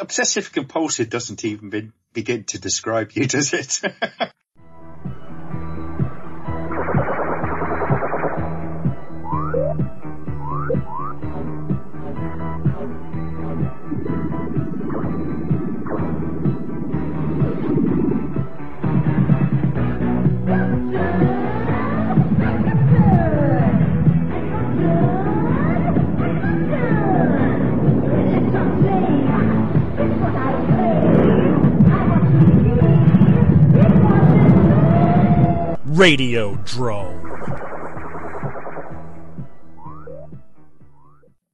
obsessive compulsive doesn't even be, begin to describe you, does it? Radio Drome.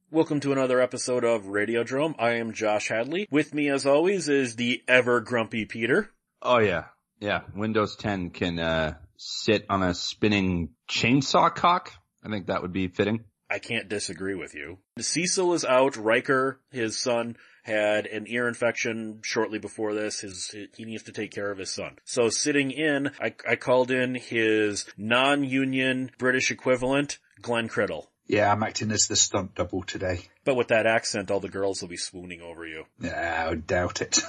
Welcome to another episode of Radio Radiodrome. I am Josh Hadley. With me as always is the ever grumpy Peter. Oh yeah. Yeah. Windows 10 can, uh, sit on a spinning chainsaw cock. I think that would be fitting. I can't disagree with you. Cecil is out. Riker, his son, had an ear infection shortly before this. His, he needs to take care of his son. So sitting in, I, I called in his non-union British equivalent, Glenn Criddle. Yeah, I'm acting as the stunt double today. But with that accent, all the girls will be swooning over you. Yeah, I doubt it.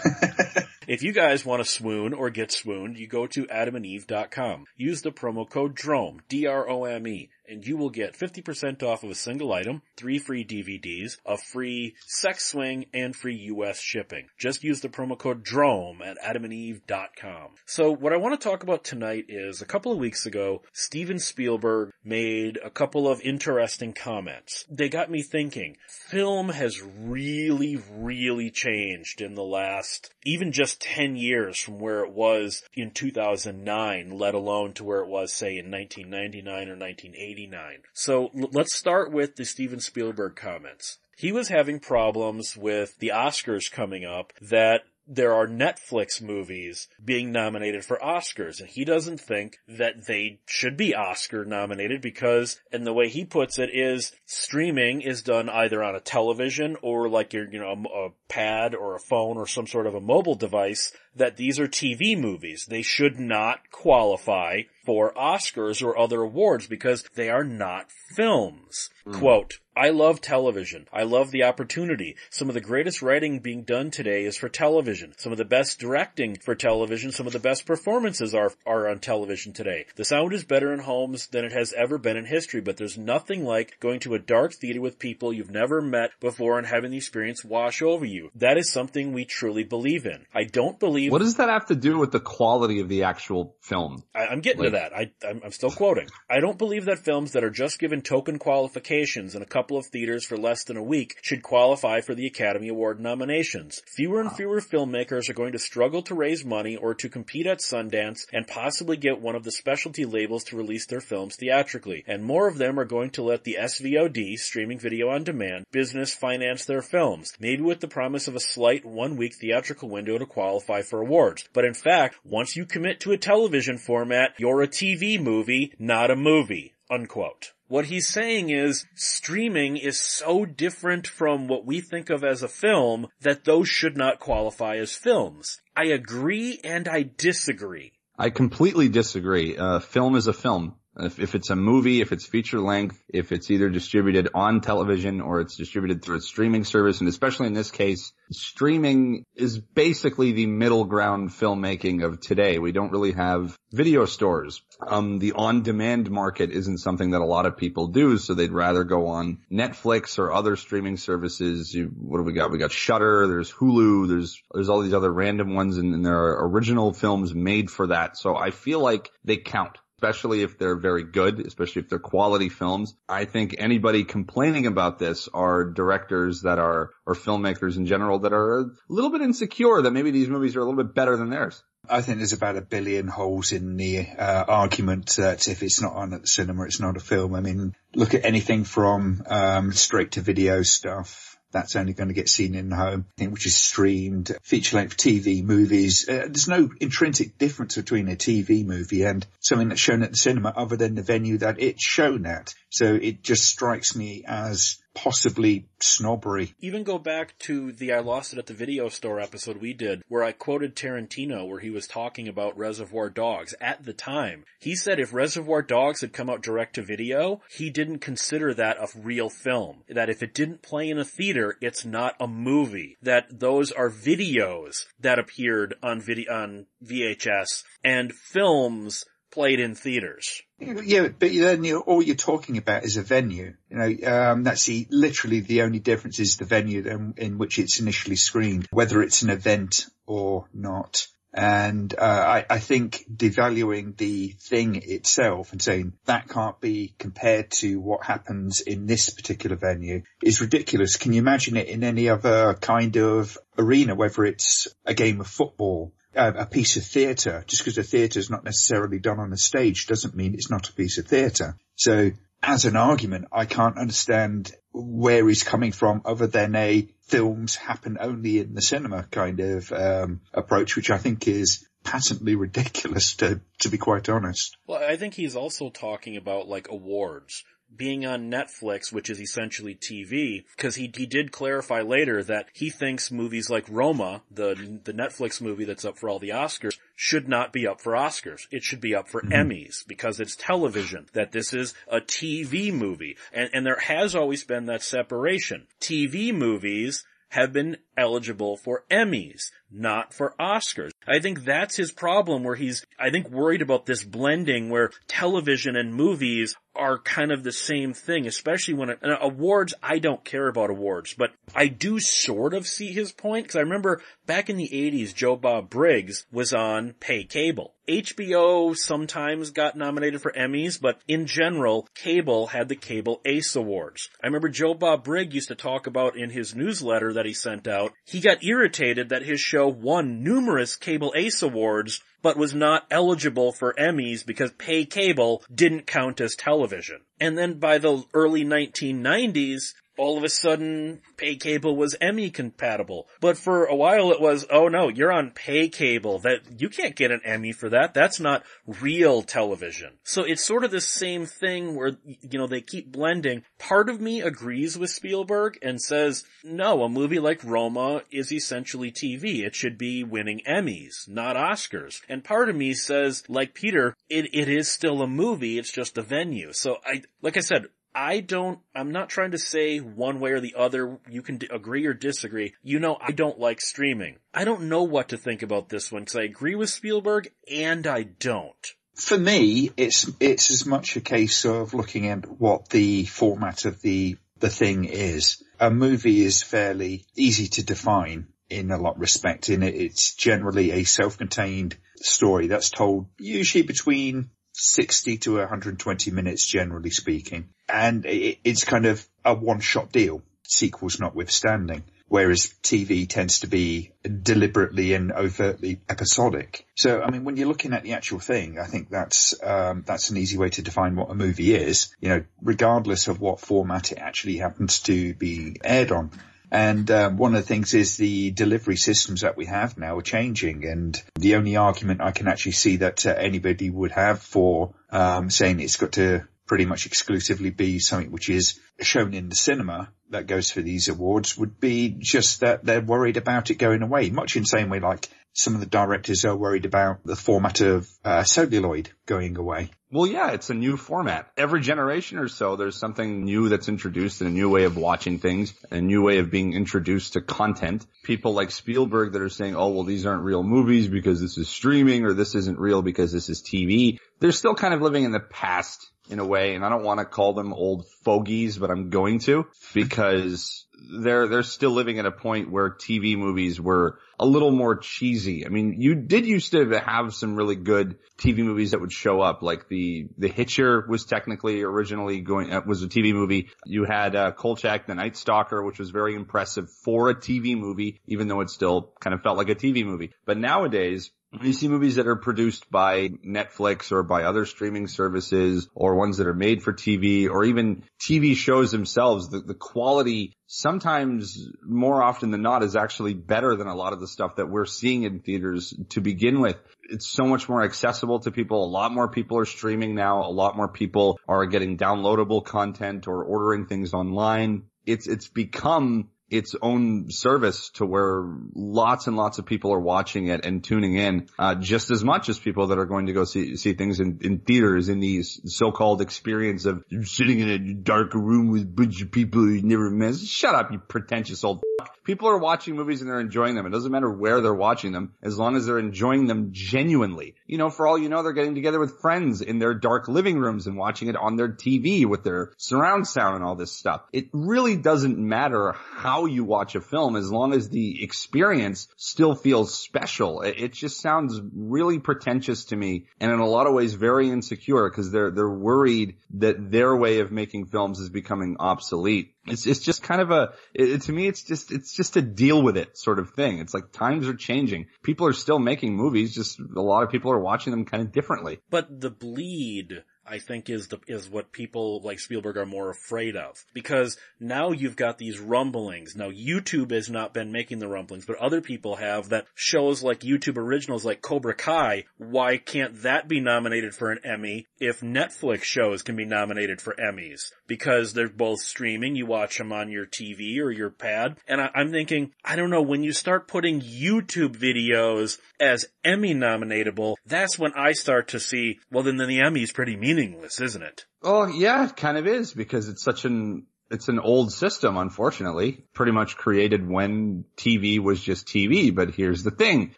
if you guys want to swoon or get swooned, you go to adamandeve.com. Use the promo code DROME, D-R-O-M-E, and you will get 50% off of a single item, three free DVDs, a free sex swing, and free US shipping. Just use the promo code DROME at adamandeve.com. So what I want to talk about tonight is a couple of weeks ago, Steven Spielberg made a couple of interesting comments. They got me thinking, film has really, really changed in the last, even just 10 years from where it was in 2009, let alone to where it was, say, in 1999 or 1989. so let's start with the Steven Spielberg comments. He was having problems with the Oscars coming up that there are Netflix movies being nominated for Oscars and he doesn't think that they should be Oscar nominated because, and the way he puts it is streaming is done either on a television or like your, you know, a, a pad or a phone or some sort of a mobile device that these are TV movies. They should not qualify for Oscars or other awards because they are not films. Mm. Quote, I love television. I love the opportunity. Some of the greatest writing being done today is for television. Some of the best directing for television, some of the best performances are, are on television today. The sound is better in homes than it has ever been in history, but there's nothing like going to a dark theater with people you've never met before and having the experience wash over you. That is something we truly believe in. I don't believe. What does that have to do with the quality of the actual film? I, am getting like, to that. I, I'm, I'm still quoting. I don't believe that films that are just given token qualifications in a couple of theaters for less than a week should qualify for the Academy Award nominations. Fewer and ah. fewer filmmakers are going to struggle to raise money or to compete at Sundance and possibly get one of the specialty labels to release their films theatrically. And more of them are going to let the SVOD, streaming video on demand, business finance their films, maybe with the promise of a slight one week theatrical window to qualify for awards. But in fact, once you commit to a television format, you're a TV movie, not a movie. Unquote. What he's saying is streaming is so different from what we think of as a film that those should not qualify as films. I agree and I disagree. I completely disagree. Uh, film is a film. If, if, it's a movie, if it's feature length, if it's either distributed on television or it's distributed through a streaming service, and especially in this case, streaming is basically the middle ground filmmaking of today. We don't really have video stores. Um, the on-demand market isn't something that a lot of people do, so they'd rather go on Netflix or other streaming services. You, what do we got? We got Shudder. there's Hulu, there's, there's all these other random ones and, and there are original films made for that. So I feel like they count especially if they're very good, especially if they're quality films. I think anybody complaining about this are directors that are, or filmmakers in general that are a little bit insecure that maybe these movies are a little bit better than theirs. I think there's about a billion holes in the uh, argument that if it's not on at the cinema, it's not a film. I mean, look at anything from um, straight to video stuff that's only going to get seen in the home, which is streamed, feature length TV movies. Uh, there's no intrinsic difference between a TV movie and something that's shown at the cinema other than the venue that it's shown at. So it just strikes me as possibly snobbery. Even go back to the I Lost It at the Video Store episode we did, where I quoted Tarantino, where he was talking about Reservoir Dogs. At the time, he said if Reservoir Dogs had come out direct to video, he didn't consider that a real film. That if it didn't play in a theater, it's not a movie. That those are videos that appeared on video, on VHS and films played in theaters. Yeah, but then you're, all you're talking about is a venue. You know, um, that's the, literally the only difference is the venue in, in, which it's initially screened, whether it's an event or not. And uh, I, I, think devaluing the thing itself and saying that can't be compared to what happens in this particular venue is ridiculous. Can you imagine it in any other kind of arena, whether it's a game of football uh, a piece of theatre. Just because a theatre is not necessarily done on a stage doesn't mean it's not a piece of theatre. So as an argument, I can't understand where he's coming from other than a films happen only in the cinema kind of um, approach, which I think is patently ridiculous to to be quite honest. Well, I think he's also talking about like awards being on Netflix, which is essentially TV, because he he did clarify later that he thinks movies like Roma, the the Netflix movie that's up for all the Oscars, should not be up for Oscars. It should be up for mm-hmm. Emmys because it's television. That this is a TV movie, and and there has always been that separation. TV movies have been eligible for Emmys, not for Oscars. I think that's his problem where he's, I think worried about this blending where television and movies are kind of the same thing, especially when it, awards, I don't care about awards, but I do sort of see his point because I remember back in the 80s, Joe Bob Briggs was on pay cable. HBO sometimes got nominated for Emmys, but in general, cable had the Cable Ace Awards. I remember Joe Bob Briggs used to talk about in his newsletter that he sent out, he got irritated that his show won numerous Cable Ace Awards but was not eligible for Emmys because pay cable didn't count as television. And then by the early 1990s, all of a sudden pay cable was Emmy compatible. But for a while it was, oh no, you're on pay cable. That you can't get an Emmy for that. That's not real television. So it's sort of the same thing where, you know, they keep blending. Part of me agrees with Spielberg and says, no, a movie like Roma is essentially TV. It should be winning Emmys, not Oscars. And part of me says, like Peter, it, it is still a movie. It's just a venue. So I, like I said, I don't, I'm not trying to say one way or the other. You can d- agree or disagree. You know, I don't like streaming. I don't know what to think about this one because I agree with Spielberg and I don't. For me, it's, it's as much a case of looking at what the format of the, the thing is. A movie is fairly easy to define in a lot of respect in it. It's generally a self-contained story that's told usually between 60 to 120 minutes generally speaking. And it, it's kind of a one shot deal, sequels notwithstanding. Whereas TV tends to be deliberately and overtly episodic. So, I mean, when you're looking at the actual thing, I think that's, um, that's an easy way to define what a movie is, you know, regardless of what format it actually happens to be aired on. And um, one of the things is the delivery systems that we have now are changing. And the only argument I can actually see that uh, anybody would have for um, saying it's got to pretty much exclusively be something which is shown in the cinema that goes for these awards would be just that they're worried about it going away, much in the same way like some of the directors are worried about the format of uh, celluloid going away. Well, yeah, it's a new format. Every generation or so, there's something new that's introduced and a new way of watching things, a new way of being introduced to content. People like Spielberg that are saying, oh, well, these aren't real movies because this is streaming or this isn't real because this is TV. They're still kind of living in the past in a way, and I don't want to call them old fogies, but I'm going to because they're they're still living at a point where TV movies were a little more cheesy. I mean, you did used to have some really good TV movies that would show up, like the the Hitcher was technically originally going uh, was a TV movie. You had uh, Kolchak, the Night Stalker, which was very impressive for a TV movie, even though it still kind of felt like a TV movie. But nowadays, you see movies that are produced by Netflix or by other streaming services or ones that are made for TV or even TV shows themselves, the, the quality sometimes more often than not is actually better than a lot of the stuff that we're seeing in theaters to begin with. It's so much more accessible to people. A lot more people are streaming now. A lot more people are getting downloadable content or ordering things online. it's, it's become its own service to where lots and lots of people are watching it and tuning in, uh, just as much as people that are going to go see, see things in, in theaters in these so-called experience of sitting in a dark room with a bunch of people you never met. Shut up, you pretentious old People are watching movies and they're enjoying them. It doesn't matter where they're watching them as long as they're enjoying them genuinely. You know, for all you know, they're getting together with friends in their dark living rooms and watching it on their TV with their surround sound and all this stuff. It really doesn't matter how you watch a film as long as the experience still feels special. It, it just sounds really pretentious to me and in a lot of ways very insecure because they're, they're worried that their way of making films is becoming obsolete. It's, it's just kind of a, it, to me, it's just, it's just a deal with it sort of thing. It's like times are changing. People are still making movies, just a lot of people are watching them kind of differently. But the bleed I think is the, is what people like Spielberg are more afraid of. Because now you've got these rumblings. Now YouTube has not been making the rumblings, but other people have that shows like YouTube originals like Cobra Kai, why can't that be nominated for an Emmy if Netflix shows can be nominated for Emmys? Because they're both streaming, you watch them on your TV or your pad, and I, I'm thinking, I don't know, when you start putting YouTube videos as Emmy nominatable, that's when I start to see, well then, then the Emmy's pretty mean meaningless, isn't it? Oh yeah, it kind of is because it's such an it's an old system, unfortunately, pretty much created when TV was just TV. But here's the thing.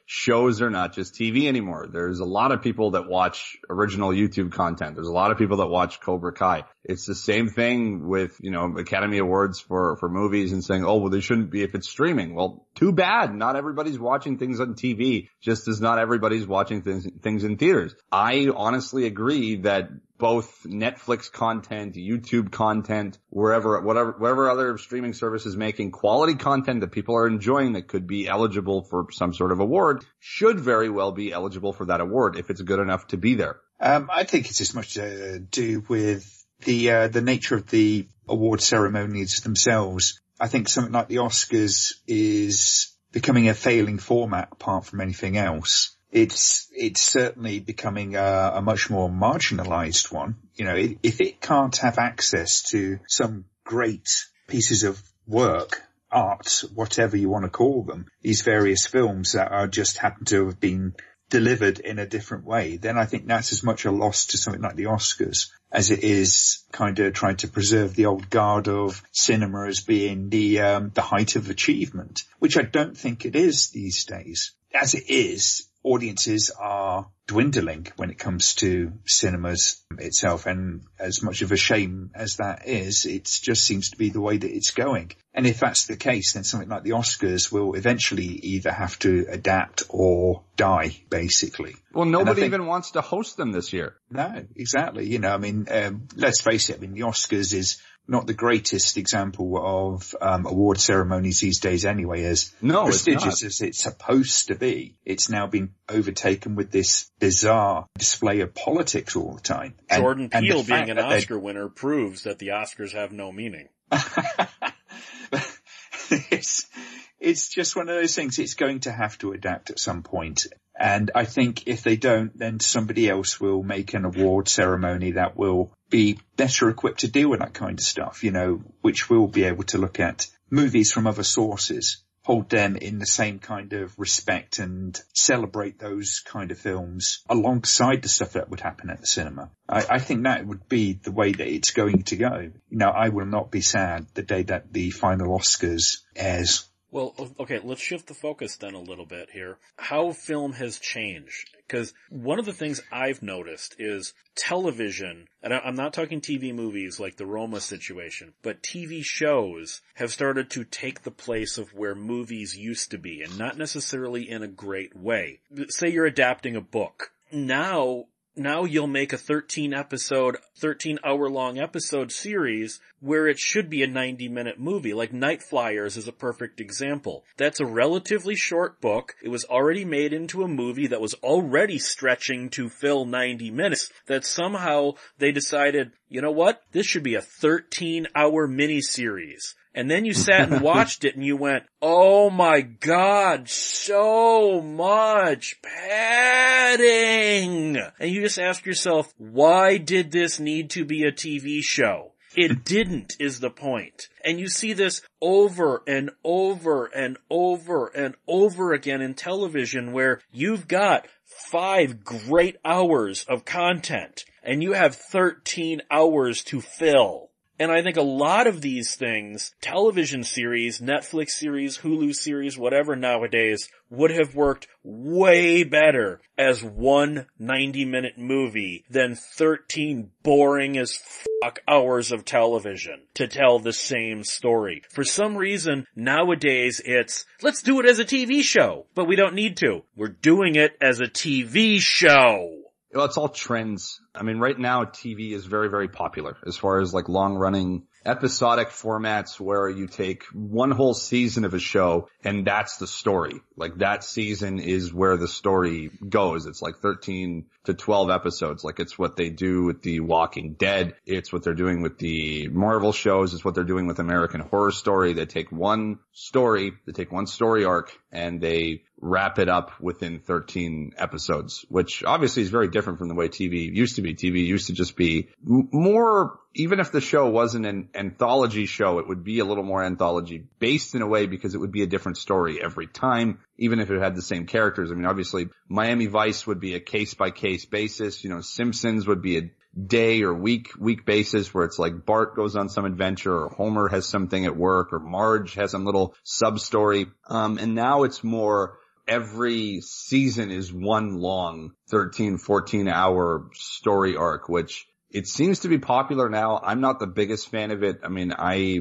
Shows are not just TV anymore. There's a lot of people that watch original YouTube content. There's a lot of people that watch Cobra Kai. It's the same thing with, you know, Academy Awards for, for movies and saying, oh, well, they shouldn't be if it's streaming. Well, too bad. Not everybody's watching things on TV, just as not everybody's watching things, things in theaters. I honestly agree that both Netflix content, YouTube content, wherever, whatever, whatever other streaming service is making quality content that people are enjoying that could be eligible for some sort of award should very well be eligible for that award if it's good enough to be there. Um, I think it's as much to do with the, uh, the nature of the award ceremonies themselves. I think something like the Oscars is becoming a failing format apart from anything else it's it's certainly becoming a, a much more marginalised one. You know, if it can't have access to some great pieces of work, art, whatever you want to call them, these various films that are just happen to have been delivered in a different way, then I think that's as much a loss to something like the Oscars as it is kind of trying to preserve the old guard of cinema as being the um, the height of achievement, which I don't think it is these days. As it is, audiences are dwindling when it comes to cinemas itself. And as much of a shame as that is, it just seems to be the way that it's going. And if that's the case, then something like the Oscars will eventually either have to adapt or die, basically. Well, nobody think, even wants to host them this year. No, exactly. You know, I mean, um, let's face it. I mean, the Oscars is not the greatest example of um, award ceremonies these days anyway, as no, prestigious as it's supposed to be. It's now been overtaken with this bizarre display of politics all the time. And, Jordan Peele being an Oscar winner proves that the Oscars have no meaning. it's, it's just one of those things. It's going to have to adapt at some point. And I think if they don't, then somebody else will make an award ceremony that will be better equipped to deal with that kind of stuff, you know, which will be able to look at movies from other sources, hold them in the same kind of respect and celebrate those kind of films alongside the stuff that would happen at the cinema. I, I think that would be the way that it's going to go. You know, I will not be sad the day that the final Oscars airs. Well, okay, let's shift the focus then a little bit here. How film has changed. Because one of the things I've noticed is television, and I'm not talking TV movies like the Roma situation, but TV shows have started to take the place of where movies used to be, and not necessarily in a great way. Say you're adapting a book. Now, now you'll make a 13 episode, 13 hour long episode series where it should be a 90 minute movie. Like Nightflyers is a perfect example. That's a relatively short book. It was already made into a movie that was already stretching to fill 90 minutes that somehow they decided, you know what? This should be a 13 hour miniseries. And then you sat and watched it and you went, oh my god, so much padding! And you just ask yourself, why did this need to be a TV show? It didn't is the point. And you see this over and over and over and over again in television where you've got five great hours of content and you have 13 hours to fill. And I think a lot of these things, television series, Netflix series, Hulu series, whatever nowadays, would have worked way better as one 90 minute movie than 13 boring as fuck hours of television to tell the same story. For some reason, nowadays it's, let's do it as a TV show, but we don't need to. We're doing it as a TV show. Well, it's all trends. I mean, right now TV is very, very popular as far as like long running episodic formats where you take one whole season of a show and that's the story. Like that season is where the story goes. It's like 13 to 12 episodes. Like it's what they do with the Walking Dead. It's what they're doing with the Marvel shows. It's what they're doing with American Horror Story. They take one story, they take one story arc and they wrap it up within 13 episodes, which obviously is very different from the way TV used to be. TV used to just be more, even if the show wasn't an anthology show, it would be a little more anthology based in a way because it would be a different story every time, even if it had the same characters. I mean, obviously Miami Vice would be a case by case basis. You know, Simpsons would be a day or week, week basis where it's like Bart goes on some adventure or Homer has something at work or Marge has some little sub story. Um, and now it's more, every season is one long 13, 14 hour story arc, which it seems to be popular now. I'm not the biggest fan of it. I mean, I,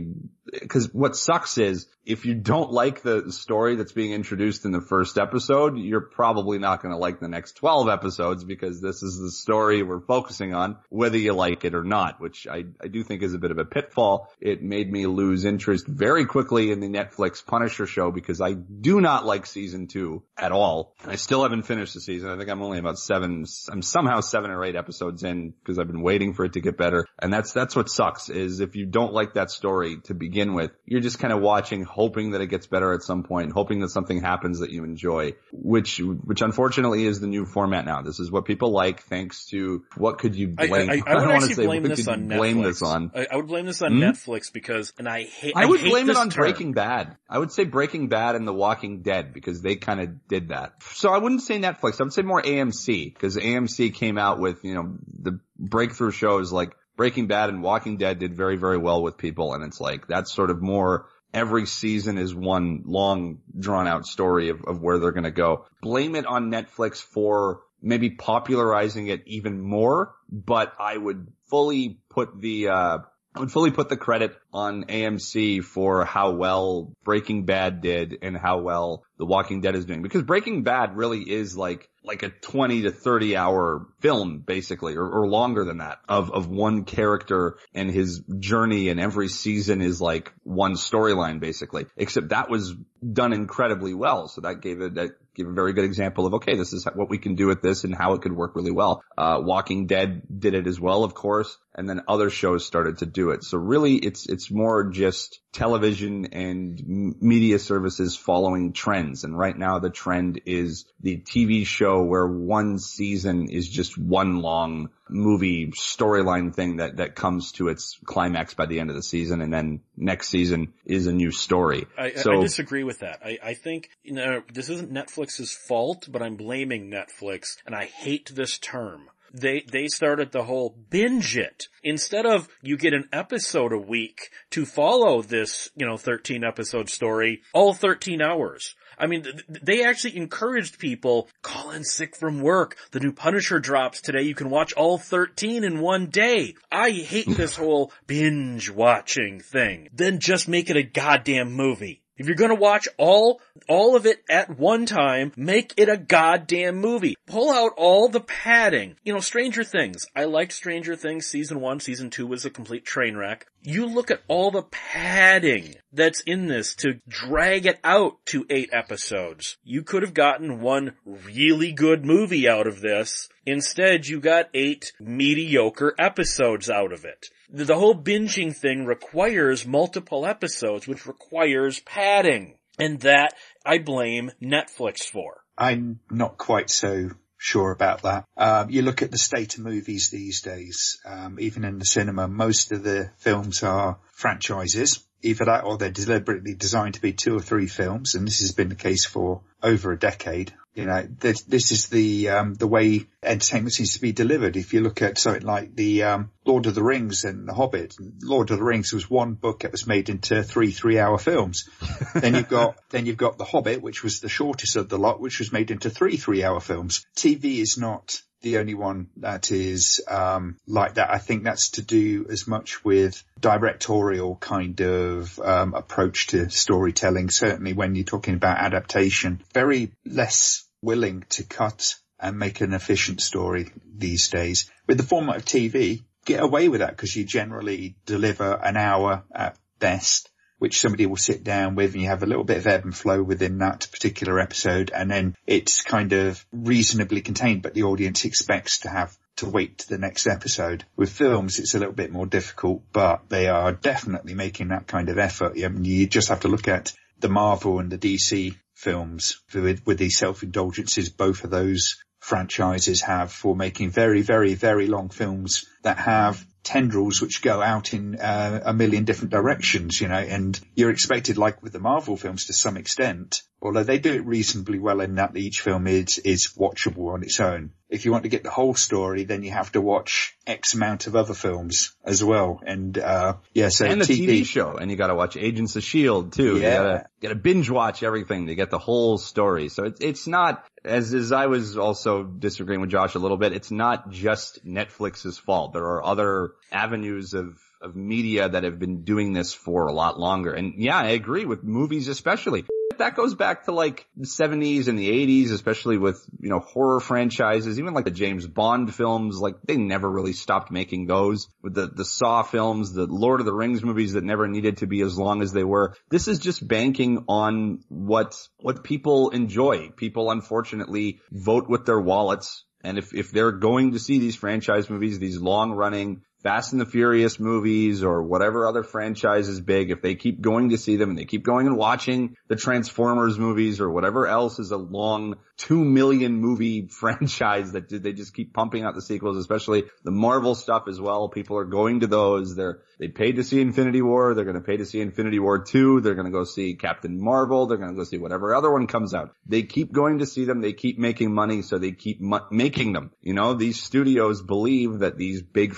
cause what sucks is if you don't like the story that's being introduced in the first episode, you're probably not going to like the next 12 episodes because this is the story we're focusing on, whether you like it or not, which I, I do think is a bit of a pitfall. It made me lose interest very quickly in the Netflix Punisher show because I do not like season two at all. I still haven't finished the season. I think I'm only about seven, I'm somehow seven or eight episodes in because I've been waiting for it to get better. And that's, that's what sucks is if you don't like that story to begin with, you're just kind of watching hoping that it gets better at some point, hoping that something happens that you enjoy, which, which unfortunately is the new format now. This is what people like thanks to what could you blame? I, I, I would don't wanna actually say, blame this on Netflix. blame this on. I, I would blame this on Hmm? Netflix because, and I hate. I would hate blame it on term. Breaking Bad. I would say Breaking Bad and The Walking Dead because they kind of did that. So I wouldn't say Netflix. I would say more AMC because AMC came out with, you know, the breakthrough shows like Breaking Bad and Walking Dead did very, very well with people. And it's like, that's sort of more every season is one long drawn out story of, of where they're going to go. Blame it on Netflix for maybe popularizing it even more, but I would fully put the, uh, I would fully put the credit on AMC for how well Breaking Bad did and how well The Walking Dead is doing because Breaking Bad really is like like a 20 to 30 hour film basically or, or longer than that of of one character and his journey and every season is like one storyline basically. Except that was done incredibly well. So that gave it that gave a very good example of okay this is what we can do with this and how it could work really well. Uh Walking Dead did it as well of course and then other shows started to do it so really it's it's more just television and media services following trends and right now the trend is the TV show where one season is just one long movie storyline thing that that comes to its climax by the end of the season and then next season is a new story I, I- so I disagree with that. I, I think, you know, this isn't Netflix's fault, but I'm blaming Netflix, and I hate this term. They, they started the whole binge it. Instead of you get an episode a week to follow this, you know, 13 episode story, all 13 hours. I mean, th- th- they actually encouraged people, call in sick from work. The new Punisher drops today. You can watch all 13 in one day. I hate this whole binge watching thing. Then just make it a goddamn movie. If you're gonna watch all, all of it at one time, make it a goddamn movie. Pull out all the padding. You know, Stranger Things. I liked Stranger Things season one, season two was a complete train wreck. You look at all the padding that's in this to drag it out to eight episodes. You could have gotten one really good movie out of this. Instead, you got eight mediocre episodes out of it. The whole binging thing requires multiple episodes, which requires padding. And that I blame Netflix for. I'm not quite so sure about that. Um, you look at the state of movies these days, um, even in the cinema, most of the films are franchises either that or they're deliberately designed to be two or three films, and this has been the case for over a decade. You know, this, this is the um, the way entertainment seems to be delivered. If you look at something like the um, Lord of the Rings and The Hobbit, Lord of the Rings was one book that was made into three three hour films. then you've got then you've got The Hobbit, which was the shortest of the lot, which was made into three three hour films. TV is not the only one that is um, like that. I think that's to do as much with directorial kind of um, approach to storytelling. Certainly, when you're talking about adaptation, very less willing to cut and make an efficient story these days. With the format of TV, get away with that because you generally deliver an hour at best which somebody will sit down with and you have a little bit of ebb and flow within that particular episode and then it's kind of reasonably contained but the audience expects to have to wait to the next episode. With films, it's a little bit more difficult, but they are definitely making that kind of effort. I mean, you just have to look at the Marvel and the DC films with, with these self-indulgences. Both of those franchises have for making very, very, very long films that have tendrils which go out in uh, a million different directions, you know, and you're expected, like with the Marvel films to some extent, although they do it reasonably well in that each film is, is watchable on its own. If you want to get the whole story, then you have to watch X amount of other films as well. And, uh, yeah, so And the TV, TV show. And you gotta watch Agents of S.H.I.E.L.D. too. You Yeah. gotta, gotta binge watch everything to get the whole story. So it's, it's not, as, as I was also disagreeing with Josh a little bit, it's not just Netflix's fault. There are other avenues of, of media that have been doing this for a lot longer. And yeah, I agree with movies especially. That goes back to like the 70s and the 80s, especially with, you know, horror franchises, even like the James Bond films, like they never really stopped making those. With the, the Saw films, the Lord of the Rings movies that never needed to be as long as they were. This is just banking on what, what people enjoy. People unfortunately vote with their wallets. And if, if they're going to see these franchise movies, these long running Fast and the Furious movies or whatever other franchise is big, if they keep going to see them and they keep going and watching the Transformers movies or whatever else is a long two million movie franchise that they just keep pumping out the sequels, especially the Marvel stuff as well. People are going to those. They're, they paid to see Infinity War. They're going to pay to see Infinity War 2. They're going to go see Captain Marvel. They're going to go see whatever other one comes out. They keep going to see them. They keep making money. So they keep mu- making them. You know, these studios believe that these big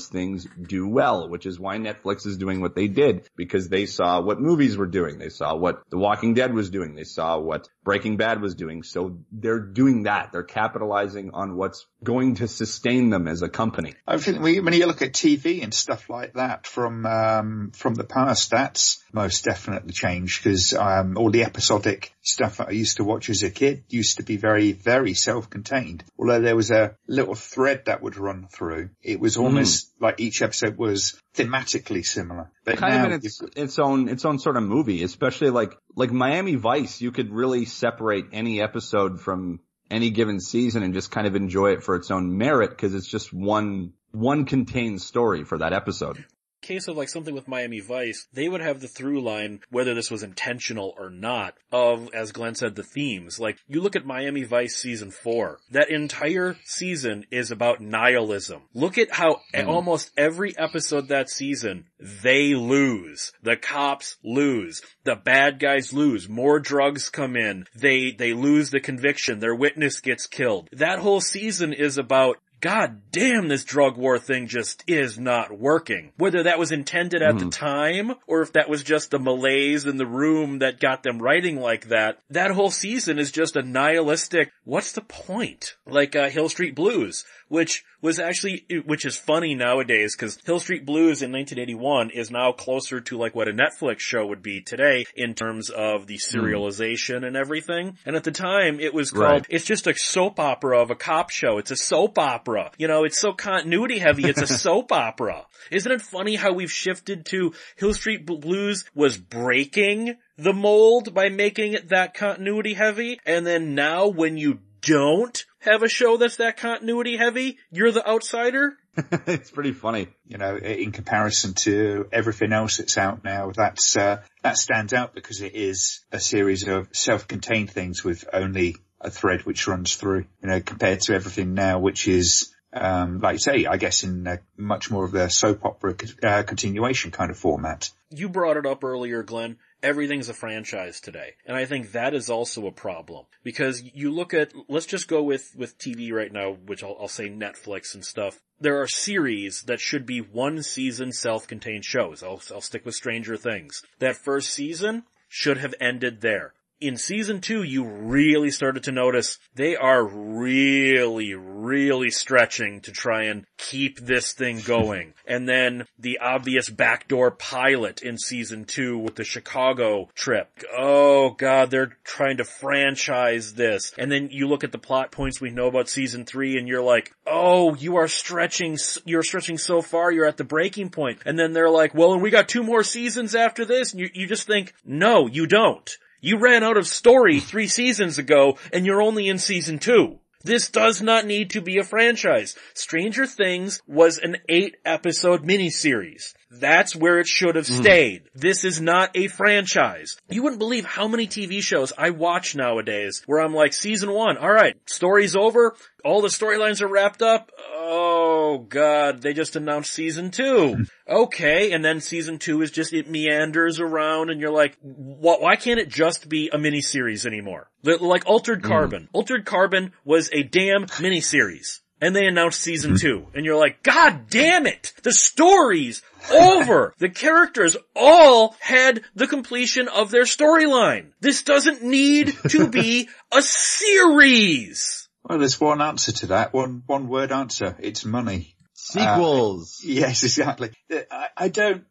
things do well, which is why Netflix is doing what they did because they saw what movies were doing. They saw what The Walking Dead was doing. They saw what Breaking Bad was doing. So they're doing that. They're capitalizing on what's going to sustain them as a company. I think we- when you look at TV and stuff like that from um, from the past, that's most definitely changed because um, all the episodic stuff that I used to watch as a kid used to be very, very self-contained. Although there was a little thread that would run through, it was mm-hmm. almost like each episode was thematically similar. But kind now of in its its own its own sort of movie, especially like like Miami Vice. You could really separate any episode from any given season and just kind of enjoy it for its own merit because it's just one one contained story for that episode. Case of like something with Miami Vice, they would have the through line, whether this was intentional or not, of, as Glenn said, the themes. Like, you look at Miami Vice season four, that entire season is about nihilism. Look at how Mm. almost every episode that season, they lose. The cops lose. The bad guys lose. More drugs come in. They, they lose the conviction. Their witness gets killed. That whole season is about God damn, this drug war thing just is not working. Whether that was intended at the time, or if that was just the malaise in the room that got them writing like that, that whole season is just a nihilistic, what's the point? Like, uh, Hill Street Blues, which was actually, which is funny nowadays, cause Hill Street Blues in 1981 is now closer to like what a Netflix show would be today in terms of the serialization and everything. And at the time, it was called Right. it's just a soap opera of a cop show. It's a soap opera. You know, it's so continuity heavy. It's a soap opera. Isn't it funny how we've shifted to Hill Street Blues was breaking the mold by making it that continuity heavy. And then now when you don't have a show that's that continuity heavy, you're the outsider? it's pretty funny. you know, in comparison to everything else that's out now, that's, uh, that stands out because it is a series of self-contained things with only a thread which runs through, you know, compared to everything now, which is, um, like you say, I guess in much more of a soap opera uh, continuation kind of format. You brought it up earlier, Glenn. Everything's a franchise today. And I think that is also a problem. Because you look at, let's just go with, with TV right now, which I'll, I'll say Netflix and stuff. There are series that should be one season self-contained shows. I'll, I'll stick with Stranger Things. That first season should have ended there in season two, you really started to notice they are really, really stretching to try and keep this thing going. and then the obvious backdoor pilot in season two with the Chicago trip. Oh god, they're trying to franchise this. And then you look at the plot points we know about season three and you're like, oh, you are stretching, you're stretching so far, you're at the breaking point. And then they're like, well, and we got two more seasons after this. And you, you just think, no, you don't. You ran out of story three seasons ago and you're only in season two. This does not need to be a franchise. Stranger Things was an eight episode miniseries. That's where it should have mm. stayed. This is not a franchise. You wouldn't believe how many TV shows I watch nowadays where I'm like, season one, alright, story's over, all the storylines are wrapped up, oh god, they just announced season two. Okay, and then season two is just, it meanders around and you're like, why can't it just be a miniseries anymore? Like Altered mm. Carbon. Mm. Altered Carbon was a damn miniseries. And they announced season mm-hmm. two. And you're like, God damn it! The story's over! the characters all had the completion of their storyline. This doesn't need to be a series! Well, there's one answer to that, one, one word answer. It's money. Sequels. Uh, yes, exactly. I, I, don't,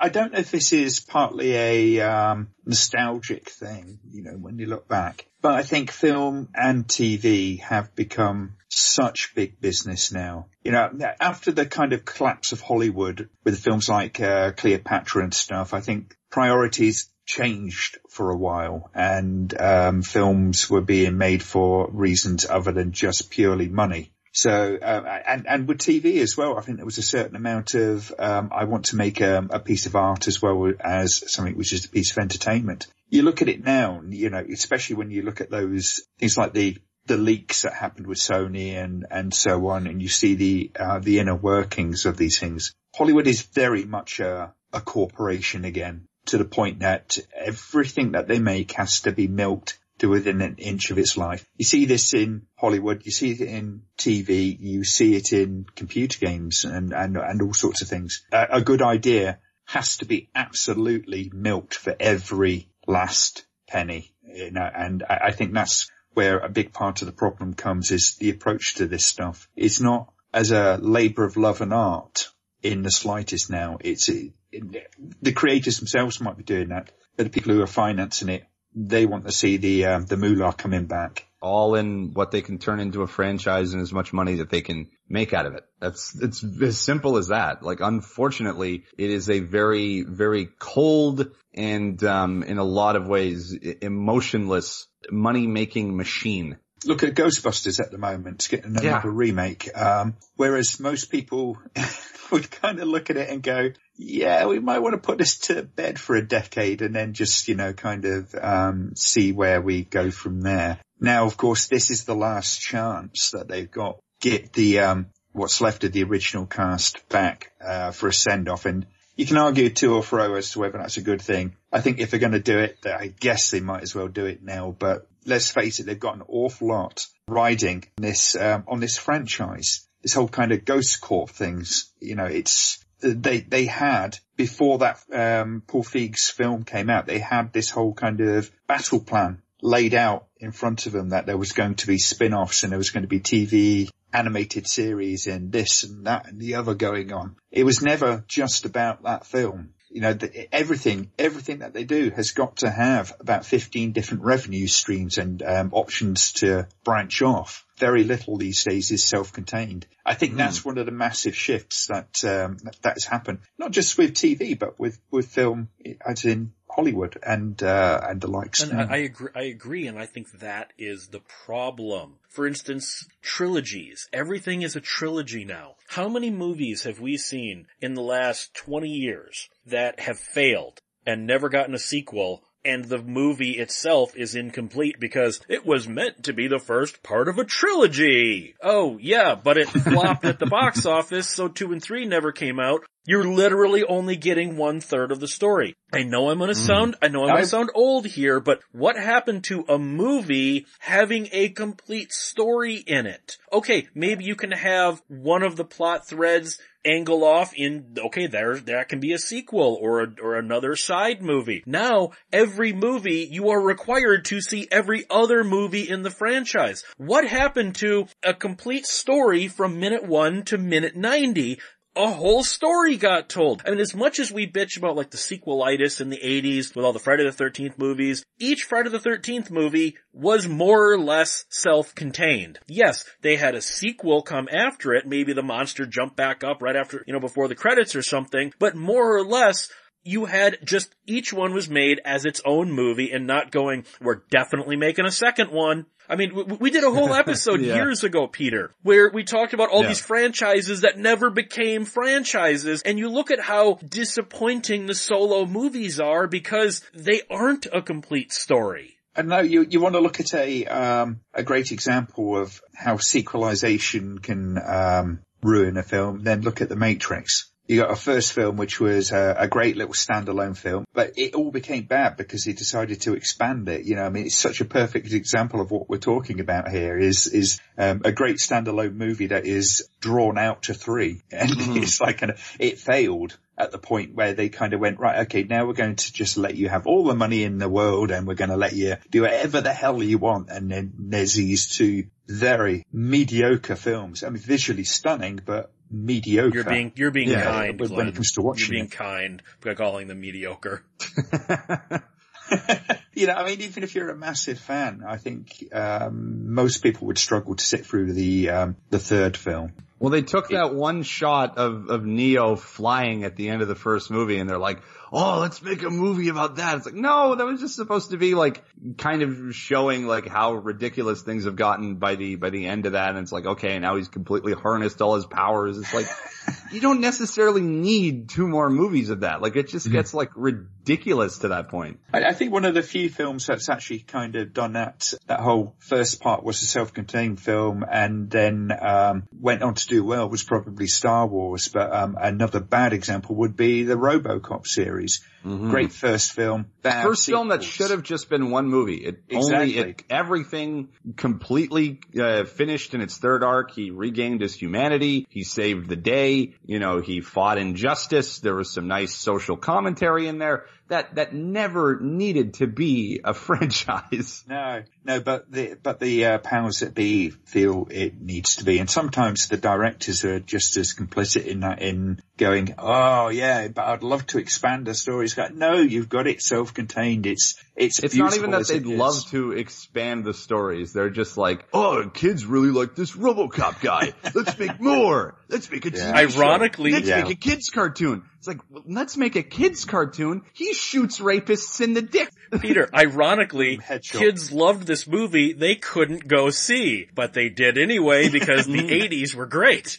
I don't know if this is partly a, um, nostalgic thing, you know, when you look back, but I think film and TV have become such big business now. You know, after the kind of collapse of Hollywood with films like, uh, Cleopatra and stuff, I think priorities changed for a while and um, films were being made for reasons other than just purely money. So, uh, and, and with TV as well, I think there was a certain amount of, um, I want to make a, a, piece of art as well as something which is a piece of entertainment. You look at it now, you know, especially when you look at those things like the, the leaks that happened with Sony and, and so on, and you see the, uh, the inner workings of these things. Hollywood is very much a, a corporation again to the point that everything that they make has to be milked to within an inch of its life. You see this in Hollywood, you see it in TV, you see it in computer games and, and, and all sorts of things. A, a good idea has to be absolutely milked for every last penny, you know, and I, I think that's where a big part of the problem comes is the approach to this stuff. It's not as a labour of love and art in the slightest now. It's, the creators themselves might be doing that, but the people who are financing it, they want to see the um, the moolah coming back. All in what they can turn into a franchise and as much money that they can make out of it. That's it's as simple as that. Like unfortunately, it is a very very cold and um, in a lot of ways emotionless money making machine look at Ghostbusters at the moment, getting another yeah. remake. Um, whereas most people would kind of look at it and go, yeah, we might want to put this to bed for a decade and then just, you know, kind of, um, see where we go from there. Now, of course, this is the last chance that they've got. Get the, um, what's left of the original cast back, uh, for a send off and you can argue to or fro as to whether that's a good thing. I think if they're going to do it, I guess they might as well do it now, but let's face it, they've got an awful lot riding this, um, on this franchise. This whole kind of ghost corp things, you know, it's, they they had before that um, Paul Feig's film came out, they had this whole kind of battle plan laid out in front of them that there was going to be spin-offs and there was going to be TV animated series and this and that and the other going on. It was never just about that film. You know, the, everything, everything that they do has got to have about 15 different revenue streams and um, options to branch off very little these days is self-contained. I think mm. that's one of the massive shifts that, um, that, that has happened, not just with TV, but with, with film, as in Hollywood and, uh, and the likes. And I, I agree, I agree, and I think that is the problem. For instance, trilogies. Everything is a trilogy now. How many movies have we seen in the last 20 years that have failed and never gotten a sequel and the movie itself is incomplete because it was meant to be the first part of a trilogy. Oh yeah, but it flopped at the box office, so two and three never came out. You're literally only getting one third of the story. I know I'm gonna mm. sound, I know I'm gonna sound old here, but what happened to a movie having a complete story in it? Okay, maybe you can have one of the plot threads angle off in, okay, there, that can be a sequel or a, or another side movie. Now, every movie, you are required to see every other movie in the franchise. What happened to a complete story from minute one to minute 90? A whole story got told. I mean, as much as we bitch about like the sequelitis in the 80s with all the Friday the 13th movies, each Friday the 13th movie was more or less self-contained. Yes, they had a sequel come after it, maybe the monster jumped back up right after, you know, before the credits or something, but more or less, you had just each one was made as its own movie and not going, we're definitely making a second one. I mean, we, we did a whole episode Yeah. years ago, Peter, where we talked about all Yeah. these franchises that never became franchises and you look at how disappointing the solo movies are because they aren't a complete story. And now you, you want to look at a, um, a great example of how sequelization can, um, ruin a film, then look at The Matrix. You got a first film which was a, a great little standalone film, but it all became bad because he decided to expand it. You know, I mean, it's such a perfect example of what we're talking about here is, is, um, a great standalone movie that is drawn out to three and it's like, an, it failed at the point where they kind of went, right, okay, now we're going to just let you have all the money in the world and we're going to let you do whatever the hell you want. And then there's these two very mediocre films. I mean, visually stunning, but mediocre. You're being, you're being Yeah, kind, when- when Glenn. it comes to watching You're being it. kind by calling them mediocre. you know, I mean, even if you're a massive fan, I think, um, most people would struggle to sit through the, um, the third film. Well, they took that one shot of, of Neo flying at the end of the first movie and they're like, oh, let's make a movie about that. It's like, no, that was just supposed to be like kind of showing like how ridiculous things have gotten by the, by the end of that. And it's like, okay, now he's completely harnessed all his powers. It's like, you don't necessarily need two more movies of that. Like it just mm-hmm. gets like ridiculous to that point. I, I think one of the few films that's actually kind of done that. That whole first part was a self-contained film, and then um, went on to do well was probably Star Wars. But um, another bad example would be the RoboCop series. Great first film, First film that should have just been one movie. It only, Exactly. it, everything completely, uh, finished in its third arc. He regained his humanity. He saved the day. You know, he fought injustice. There was some nice social commentary in there that, that never needed to be a franchise. No, no, but the but the uh, powers that be feel it needs to be, and sometimes the directors are just as complicit in that in going, oh yeah, but I'd love to expand the story. It's like, no, you've got it self-contained. It's it's It's not even that they'd love to expand the stories. They're just like, oh, kids really like this RoboCop guy. Let's make more. Let's make a Yeah. TV show. Ironically- let's Yeah. make a kids cartoon. It's like, well, let's make a kids cartoon. He shoots rapists in the dick. Peter, ironically, kids loved this movie they couldn't go see, but they did anyway because the 80s were great.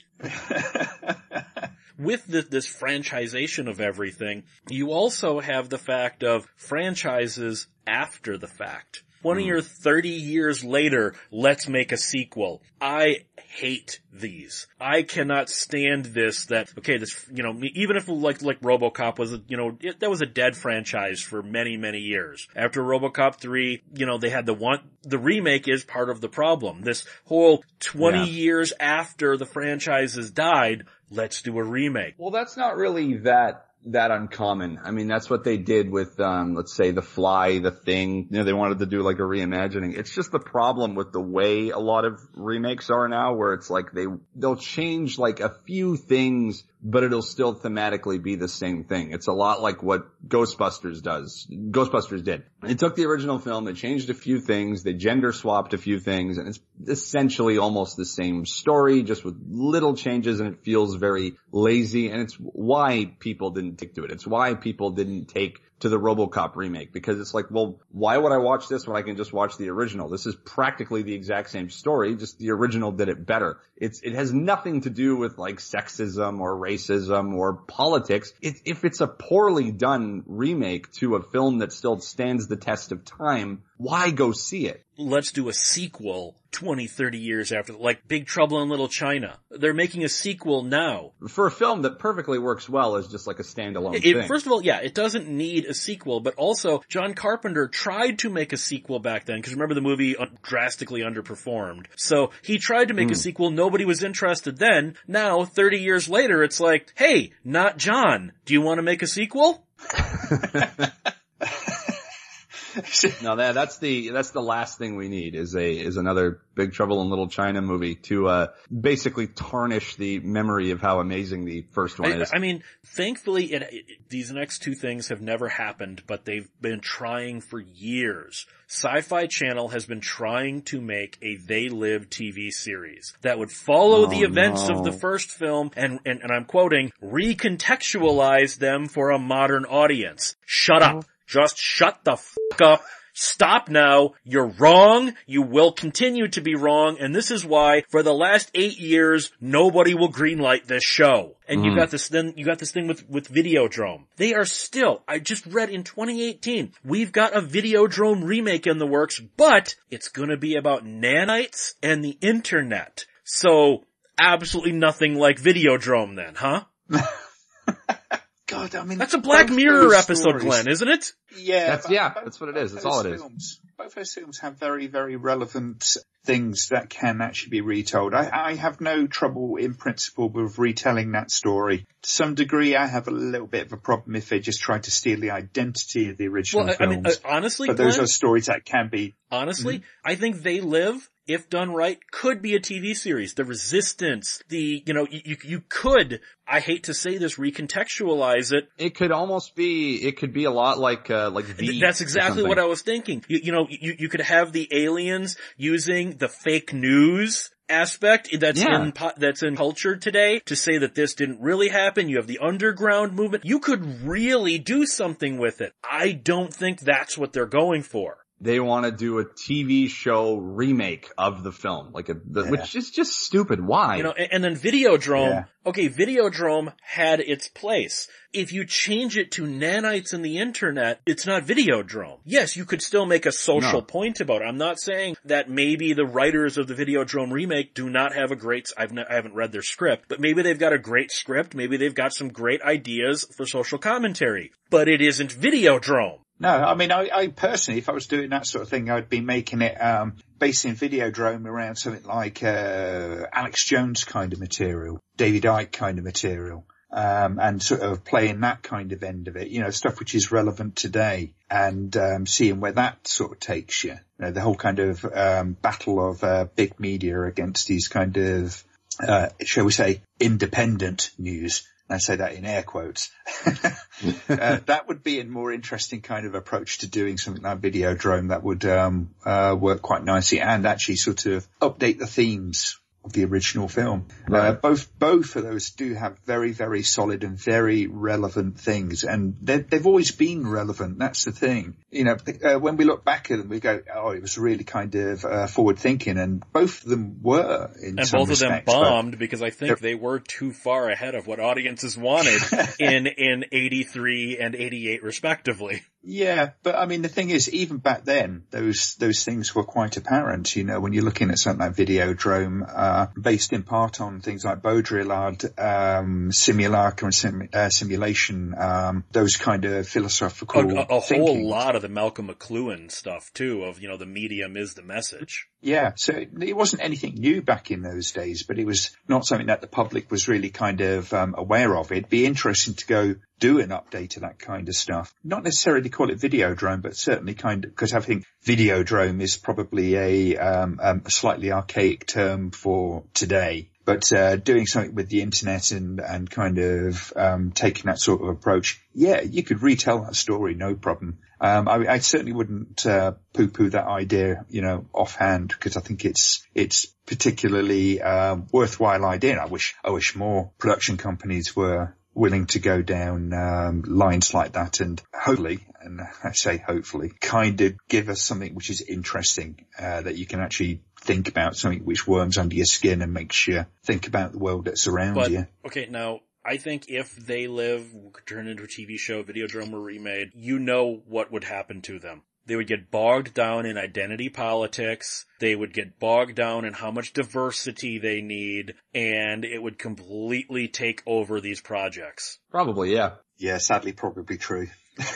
With this, this franchisation of everything, you also have the fact of franchises after the fact. 20 hmm. or 30 years later, let's make a sequel. I hate these. I cannot stand this that, okay, this, you know, even if like, like Robocop was, a, you know, it, that was a dead franchise for many, many years. After Robocop 3, you know, they had the one, the remake is part of the problem. This whole 20 Yeah. years after the franchise has died, let's do a remake. Well, that's not really that that uncommon. I mean, that's what they did with, um, let's say, The Fly, The Thing. You know, they wanted to do like a reimagining. It's just the problem with the way a lot of remakes are now, where it's like they they'll change like a few things, but it'll still thematically be the same thing. It's a lot like what Ghostbusters does. Ghostbusters did. It took the original film, they changed a few things, they gender swapped a few things, and it's essentially almost the same story, just with little changes, and it feels very lazy. And it's why people didn't take to it. It's why people didn't take to the RoboCop remake because it's like, well, why would I watch this when I can just watch the original? This is practically the exact same story, just the original did it better. It's, it has nothing to do with like sexism or racism or politics. It, if it's a poorly done remake to a film that still stands the test of time, why go see it? let's do a sequel 20, 30 years after, like Big Trouble in Little China. They're making a sequel now. For a film that perfectly works well as just like a standalone It, thing. first of all, yeah, it doesn't need a sequel, but also John Carpenter tried to make a sequel back then, because remember the movie uh, drastically underperformed. So he tried to make a sequel, nobody was interested then. Now, 30 years later, it's like, hey, not John, do you want to make a sequel? no, that, that's the, that's the last thing we need is a, is another Big Trouble in Little China movie to, uh, basically tarnish the memory of how amazing the first one I, is. I mean, thankfully, it, it, these next two things have never happened, but they've been trying for years. Sci-Fi Channel has been trying to make a They Live TV series that would follow Oh, the events no. of the first film and, and, and I'm quoting, recontextualize them for a modern audience. Shut up. Just shut the fuck up. Stop now. You're wrong. You will continue to be wrong. And this is why for the last eight years, nobody will greenlight this show. And you Mm. got this then, you got this thing with, with Videodrome. They are still, I just read in 2018, we've got a Videodrome remake in the works, but it's gonna be about nanites and the internet. So, absolutely nothing like Videodrome then, huh? God, I mean, That's a Black Mirror those episode, stories- Glenn, isn't it? Yeah, That's- but yeah, both- that's what it is. both That's all those it is. Films, both those films have very, very relevant things that can actually be retold. I, I have no trouble in principle with retelling that story. To some degree, I have a little bit of a problem if they just try to steal the identity of the original Well, I, I films. mean, uh, honestly, but those Glenn, are stories that can be honestly, Mm-hmm. I think They Live, if done right, could be a TV series. The resistance, the, you know, you, you, could, I hate to say this, recontextualize it. it could almost be, it could be a lot like, uh, like V. That's exactly what I was thinking. You, you know, you, you could have the aliens using the fake news aspect that's Yeah. in that's in culture today to say that this didn't really happen. You have the underground movement. You could really do something with it. I don't think that's what they're going for. They want to do a TV show remake of the film, like a, the, Yeah. which is just stupid. Why? You know, and, and then Videodrome, Yeah. okay, Videodrome had its place. If you change it to nanites in the internet, it's not Videodrome. Yes, you could still make a social No. point about it. I'm not saying that maybe the writers of the Videodrome remake do not have a great, I've ne- I haven't read their script, but maybe they've got a great script, maybe they've got some great ideas for social commentary. But it isn't Videodrome. No, I mean, I, I personally, if I was doing that sort of thing, I'd be making it, um, basing Videodrome around something like, uh, Alex Jones kind of material, David Icke kind of material. Um, and sort of playing that kind of end of it, you know, stuff which is relevant today and, um, seeing where that sort of takes you. You know, the whole kind of, um, battle of, uh, big media against these kind of, uh, shall we say, independent news. I say that in air quotes. uh, that would be a more interesting kind of approach to doing something like Videodrome that would um, uh, work quite nicely and actually sort of update the themes the original film. Uh, both both of those do have very very solid and very relevant things, and they- they've always been relevant. That's the thing. You know, uh, when we look back at them, we go, "Oh, it was really kind of uh, forward thinking," and both of them were in And some both of them respects, bombed because I think they were too far ahead of what audiences wanted in, in 83 and 88 respectively. Yeah, but I mean, the thing is, even back then, those those things were quite apparent. You know, when you're looking at something like Videodrome, uh, based in part on things like Baudrillard, um, simulacrum, and sim, uh, simulation, um, those kind of a, philosophical a, a whole lot of the Malcolm McLuhan stuff too of, you know, the medium is the message. Yeah, so it wasn't anything new back in those days, but it was not something that the public was really kind of um, aware of. It'd be interesting to go do an update of that kind of stuff. Not necessarily call it Videodrome, but certainly kind of, because I think Videodrome is probably a, um, um, a slightly archaic term for today. But uh, doing something with the internet and and kind of um, taking that sort of approach, yeah, you could retell that story, no problem. Um, I, I certainly wouldn't uh, poo-poo that idea, you know, offhand because I think it's it's particularly um, worthwhile idea. I wish I wish more production companies were willing to go down um, lines like that, and hopefully, and I say hopefully, kind of give us something which is interesting, uh, that you can actually think about something which worms under your skin and makes you think about the world that's around But you. okay, now I think if they live turned into a TV show, Videodrome were remade, you know what would happen to them. They would get bogged down in identity politics. They would get bogged down in how much diversity they need, and it would completely take over these projects. Probably, yeah. Yeah, sadly, probably true.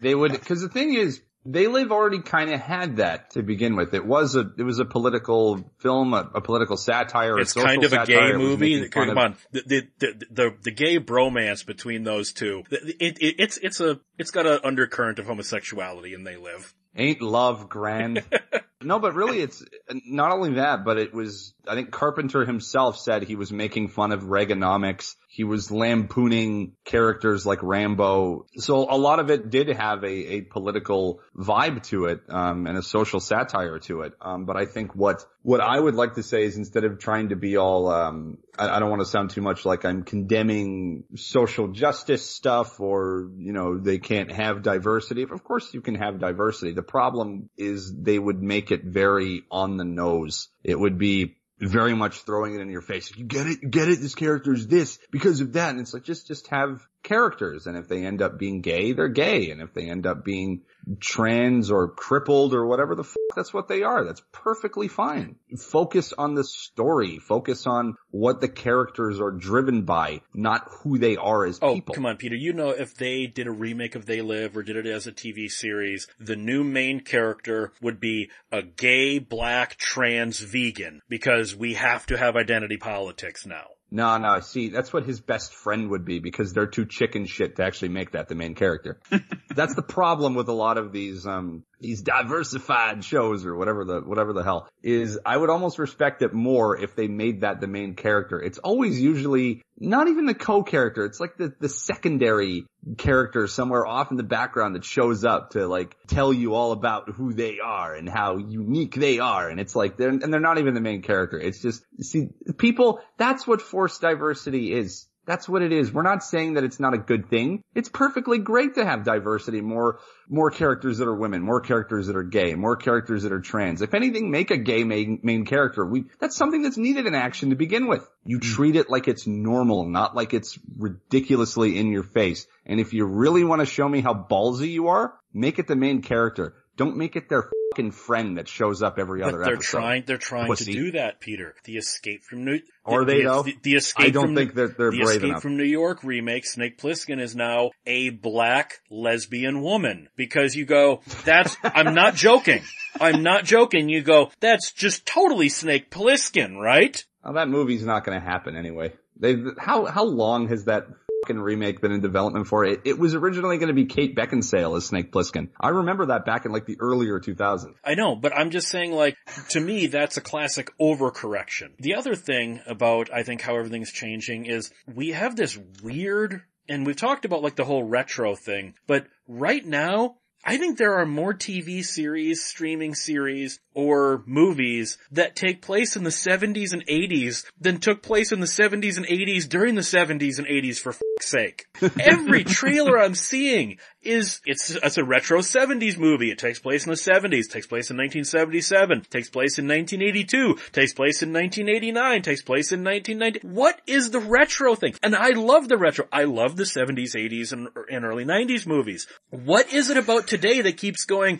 They would, because the thing is, They Live already kind of had that to begin with. It was a it was a political film, a, a political satire. It's kind of a satire. gay movie. Come of- on, the, the the the the gay bromance between those two. It, it, it's it's a it's got an undercurrent of homosexuality, and they live. Ain't love grand? no, but really, it's not only that, but it was. I think Carpenter himself said he was making fun of Reaganomics. He was lampooning characters like Rambo. So a lot of it did have a, a political vibe to it, um, and a social satire to it. Um, but I think what what I would like to say is instead of trying to be all, um, I, I don't want to sound too much like I'm condemning social justice stuff or, you know, they can't have diversity. Of course you can have diversity. The problem is they would make it very on the nose. It would be very much throwing it in your face. You get it, you get it, this character is this because of that. And it's like, just, just have characters. And if they end up being gay, they're gay. And if they end up being trans or crippled or whatever the fuck, that's what they are. That's perfectly fine. Focus on the story. Focus on what the characters are driven by, not who they are as Oh, people. come on, Peter. You know if they did a remake of They Live or did it as a TV series, the new main character would be a gay, black, trans vegan because we have to have identity politics now. No, no, see, that's what his best friend would be because they're too chicken shit to actually make that the main character. that's the problem with a lot of these, um, these diversified shows or whatever the, whatever the hell is I would almost respect it more if they made that the main character. It's always usually not even the co-character. It's like the, the secondary character somewhere off in the background that shows up to like tell you all about who they are and how unique they are. And it's like they're, and they're not even the main character. It's just, see, people, that's what forced diversity is. That's what it is. We're not saying that it's not a good thing. It's perfectly great to have diversity, more, more characters that are women, more characters that are gay, more characters that are trans. If anything, make a gay main, main character. We, that's something that's needed in action to begin with. You mm-hmm. treat it like it's normal, not like it's ridiculously in your face. And if you really want to show me how ballsy you are, make it the main character. Don't make it their fucking friend that shows up every But other they're episode. trying, they're trying Pussy. to do that, Peter. The Escape from New, Are the, they, the, though? The, the Escape I don't from think that they're the brave Escape enough. from New York remake, Snake Plissken is now a black lesbian woman because you go, that's, I'm not joking. I'm not joking. You go, that's just totally Snake Plissken, right? Well, that movie's not going to happen anyway. They how how long has that remake been in development for? It, it was originally going to be Kate Beckinsale as Snake Plissken. I remember that back in like the earlier 2000s. I know, but I'm just saying like, to me, that's a classic overcorrection. The other thing about, I think, how everything's changing is we have this weird, and we've talked about like the whole retro thing, but right now, I think there are more TV series, streaming series, or movies that take place in the 70s and 80s than took place in the 70s and 80s during the 70s and 80s for fuck's sake. Every trailer I'm seeing is, it's, it's a retro 70s movie. It takes place in the 70s, takes place in 1977, takes place in 1982, takes place in 1989, takes place in 1990. What is the retro thing? And I love the retro. I love the 70s, 80s, and, and early 90s movies. What is it about today that keeps going,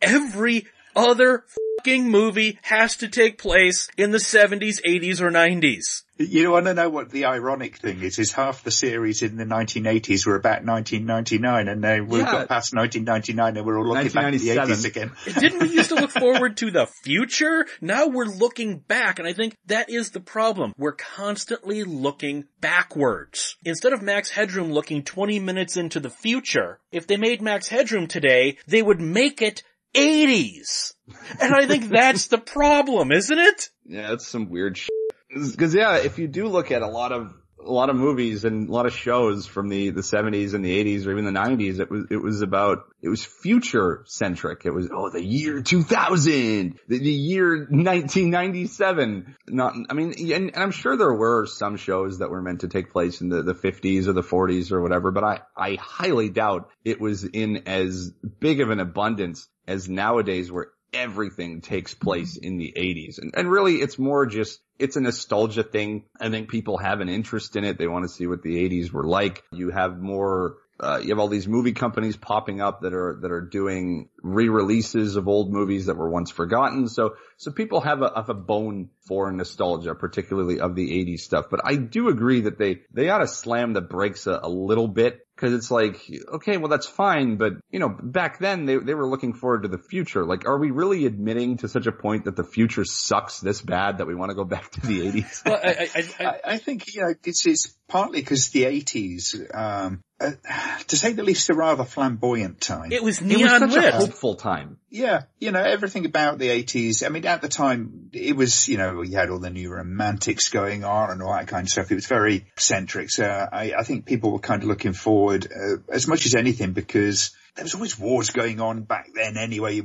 every other fucking movie has to take place in the 70s, 80s, or 90s? You want to know what the ironic thing is? Is half the series in the 1980s were about 1999 and then we Yeah. got past 1999 and we're all looking back at the 80s again. Didn't we used to look forward to the future? Now we're looking back, and I think that is the problem. We're constantly looking backwards. Instead of Max Headroom looking 20 minutes into the future, if they made Max Headroom today, they would make it 80s. And I think that's the problem, isn't it? Yeah, that's some weird shit. Cause yeah, if you do look at a lot of, a lot of movies and a lot of shows from the, the 70s and the 80s or even the 90s. It was, it was about, it was future centric. It was, oh, the year 2000, the, the year 1997. Not, I mean, and, and I'm sure there were some shows that were meant to take place in the, the 50s or the 40s or whatever, but I, I highly doubt it was in as big of an abundance as nowadays where everything takes place in the 80s. And, and really it's more just, it's a nostalgia thing. I think people have an interest in it. They want to see what the 80s were like. You have more uh, you have all these movie companies popping up that are that are doing re-releases of old movies that were once forgotten. So so people have a have a bone for nostalgia, particularly of the 80s stuff. But I do agree that they they ought to slam the brakes a, a little bit Cause it's like, okay, well that's fine, but you know, back then they, they were looking forward to the future. Like, are we really admitting to such a point that the future sucks this bad that we want to go back to the 80s? well, I, I, I, I, think, you know, it's, it's partly because the 80s, um, uh, to say the least, a rather flamboyant time. It was neon it was such lit. a hopeful time. Yeah, you know, everything about the 80s. I mean, at the time, it was, you know, you had all the new romantics going on and all that kind of stuff. It was very eccentric. So I, I think people were kind of looking forward uh, as much as anything because there was always wars going on back then anyway.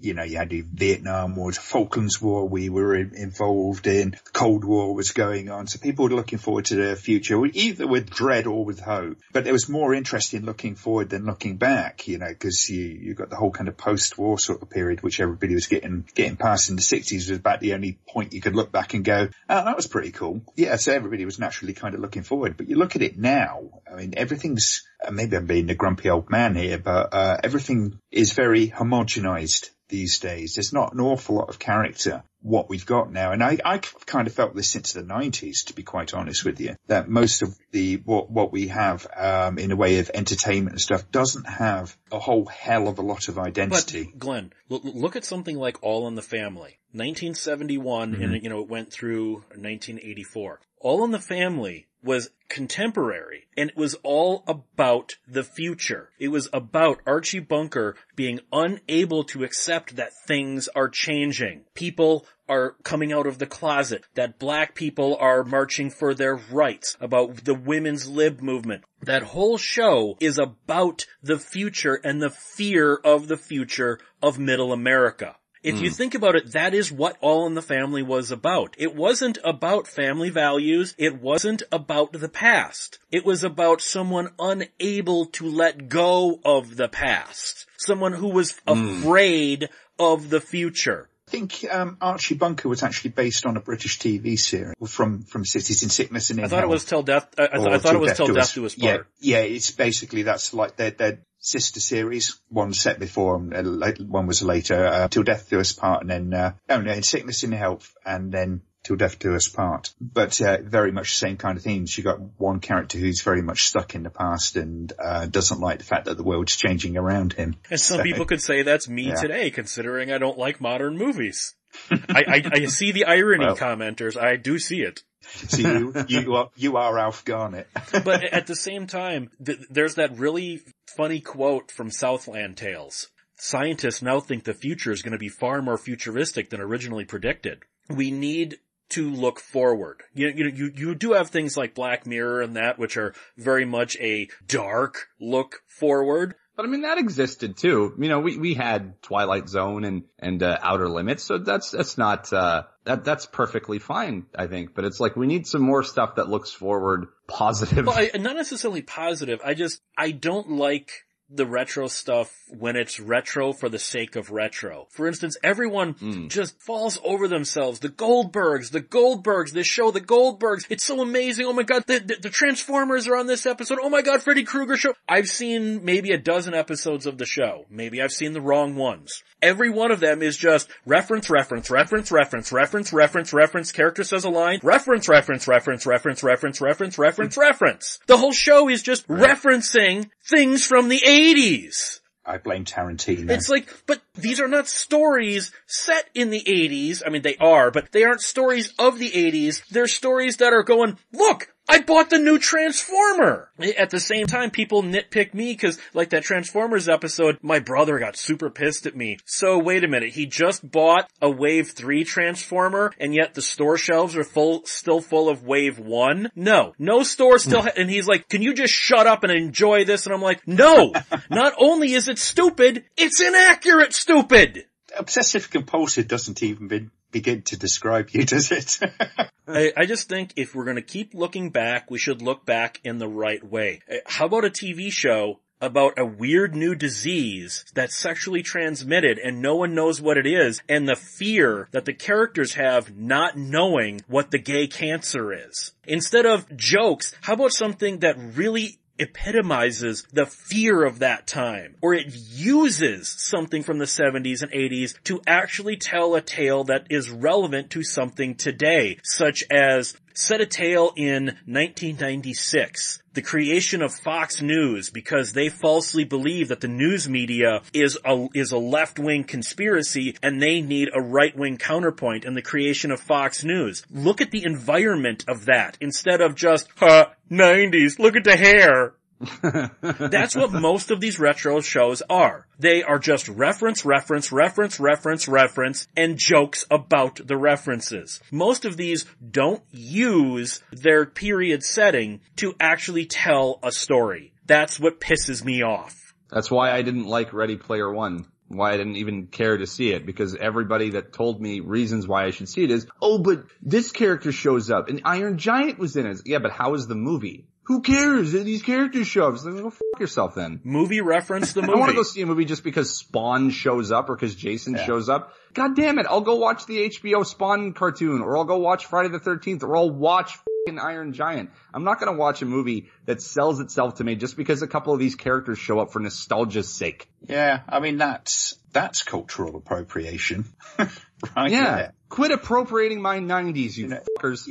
You know, you had the Vietnam War, Falklands War we were involved in, the Cold War was going on. So people were looking forward to their future, either with dread or with hope. But there was more interest in looking forward than looking back, you know, because you, you got the whole kind of post-war sort of period, which everybody was getting, getting past in the 60s was about the only point you could look back and go, oh, that was pretty cool. Yeah, so everybody was naturally kind of looking forward. But you look at it now, I mean, everything's, maybe I'm being a grumpy old man here, but uh, everything is very homogenized these days. There's not an awful lot of character what we've got now. And I, I kind of felt this since the nineties, to be quite honest with you, that most of the, what, what we have, um, in a way of entertainment and stuff doesn't have a whole hell of a lot of identity. But Glenn, look, look at something like All in the Family. 1971 mm-hmm. and, you know, it went through 1984. All in the Family was contemporary and it was all about the future. It was about Archie Bunker being unable to accept that things are changing. People are coming out of the closet, that black people are marching for their rights, about the women's lib movement. That whole show is about the future and the fear of the future of middle America. If mm. you hmm. think about it, that is what All in the Family was about. It wasn't about family values. It wasn't about the past. It was about someone unable to let go of the past. Someone who was mm. afraid of the future. I think um, Archie Bunker was actually based on a British TV series from from Cities in Sickness and in I thought Health. it was Till Death. I, I, th- I thought it was Till Death Do Us Part. Yeah, yeah, it's basically that's like their their sister series. One set before, and one was later. Uh, Till Death Do Us Part, and then uh, oh no, in Sickness and Health, and then Till Death Do Us Part. But uh, very much the same kind of themes. You got one character who's very much stuck in the past and uh, doesn't like the fact that the world's changing around him. And some so, people could say that's me yeah. today, considering I don't like modern movies. I, I, I, see the irony, well, commenters. I do see it. So you, you are, you are Alf Garnett. but at the same time, th- there's that really funny quote from Southland Tales. Scientists now think the future is going to be far more futuristic than originally predicted. We need to look forward. You, you, you, you do have things like Black Mirror and that, which are very much a dark look forward. But I mean, that existed too. You know, we, we had Twilight Zone and, and, uh, Outer Limits. So that's, that's not, uh, that, that's perfectly fine, I think. But it's like we need some more stuff that looks forward positive. Well, I, not necessarily positive. I just, I don't like the retro stuff when it's retro for the sake of retro. For instance, everyone mm. just falls over themselves. The Goldbergs, the Goldbergs, this show, the Goldbergs. It's so amazing. Oh my god, the, the, the Transformers are on this episode. Oh my god, Freddy Krueger show. I've seen maybe a dozen episodes of the show. Maybe I've seen the wrong ones. Every one of them is just reference, reference, reference, reference, reference, reference, reference, character says a line, reference, reference, reference, reference, reference, reference, reference, reference. The whole show is just referencing things from the 80s. I blame Tarantino. It's like, but these are not stories set in the 80s. I mean, they are, but they aren't stories of the 80s. They're stories that are going, look, I bought the new Transformer. At the same time, people nitpick me because like that Transformers episode, my brother got super pissed at me. So wait a minute, he just bought a Wave 3 Transformer and yet the store shelves are full, still full of Wave 1? No, no store still, ha- and he's like, can you just shut up and enjoy this? And I'm like, no, not only is it stupid, it's inaccurate stupid. Obsessive compulsive doesn't even be, begin to describe you, does it? I, I just think if we're going to keep looking back, we should look back in the right way. Uh, How about a TV show about a weird new disease that's sexually transmitted and no one knows what it is and the fear that the characters have not knowing what the gay cancer is. Instead of jokes, how about something that really epitomizes the fear of that time, or it uses something from the 70s and 80s to actually tell a tale that is relevant to something today, such as set a tale in 1996, the creation of Fox News because they falsely believe that the news media is a, is a left-wing conspiracy and they need a right-wing counterpoint in the creation of Fox News. Look at the environment of that instead of just, huh, 90s, look at the hair. That's what most of these retro shows are. They are just reference, reference, reference, reference, reference, and jokes about the references. Most of these don't use their period setting to actually tell a story. That's what pisses me off. That's why I didn't like Ready Player One. Why I didn't even care to see it because everybody that told me reasons why I should see it is, oh, but this character shows up and Iron Giant was in it. Yeah, but how is the movie? Who cares? These characters show up. So go fuck yourself then. Movie reference the movie. I want to go see a movie just because Spawn shows up or because Jason shows up. God damn it. I'll go watch the HBO Spawn cartoon or I'll go watch Friday the 13th or I'll watch fucking Iron Giant. I'm not going to watch a movie that sells itself to me just because a couple of these characters show up for nostalgia's sake. yeah, I mean that's that's cultural appropriation, right? Yeah. there. Quit appropriating my 90s, you know, fuckers.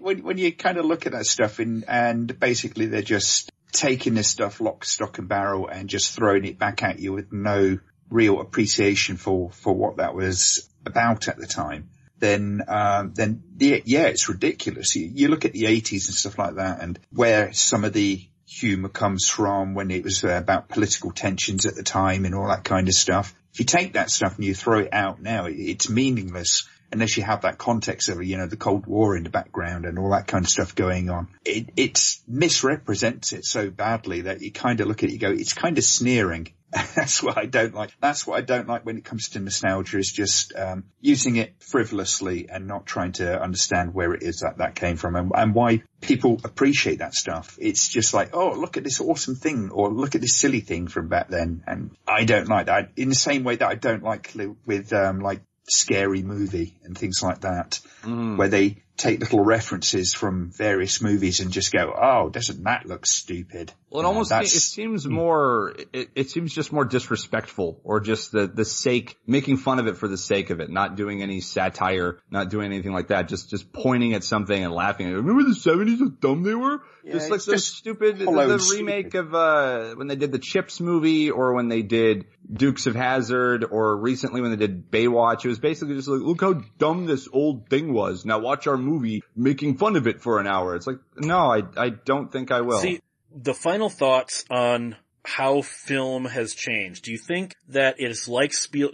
When, when you kind of look at that stuff and, and basically they're just taking this stuff lock, stock and barrel and just throwing it back at you with no real appreciation for, for what that was about at the time, then, um, then yeah, yeah, it's ridiculous. You, you look at the eighties and stuff like that and where some of the humor comes from when it was uh, about political tensions at the time and all that kind of stuff. If you take that stuff and you throw it out now, it, it's meaningless unless you have that context of, you know, the Cold War in the background and all that kind of stuff going on. It, it misrepresents it so badly that you kind of look at it, you go, it's kind of sneering. That's what I don't like. That's what I don't like when it comes to nostalgia is just, um, using it frivolously and not trying to understand where it is that that came from and, and why people appreciate that stuff. It's just like, oh, look at this awesome thing or look at this silly thing from back then. And I don't like that in the same way that I don't like li- with, um, like scary movie and things like that, mm. where they take little references from various movies and just go, oh, doesn't that look stupid? Well, it Uh, almost it seems more it, it seems just more disrespectful or just the the sake making fun of it for the sake of it, not doing any satire, not doing anything like that, just just pointing at something and laughing. Remember the seventies how dumb they were? Yeah, just like the just stupid the, the and stupid. remake of uh when they did the Chips movie or when they did Dukes of Hazzard or recently when they did Baywatch. It was basically just like look how dumb this old thing was. Now watch our movie making fun of it for an hour. It's like no, I I don't think I will. See, the final thoughts on how film has changed. Do you think that it is like Spiel,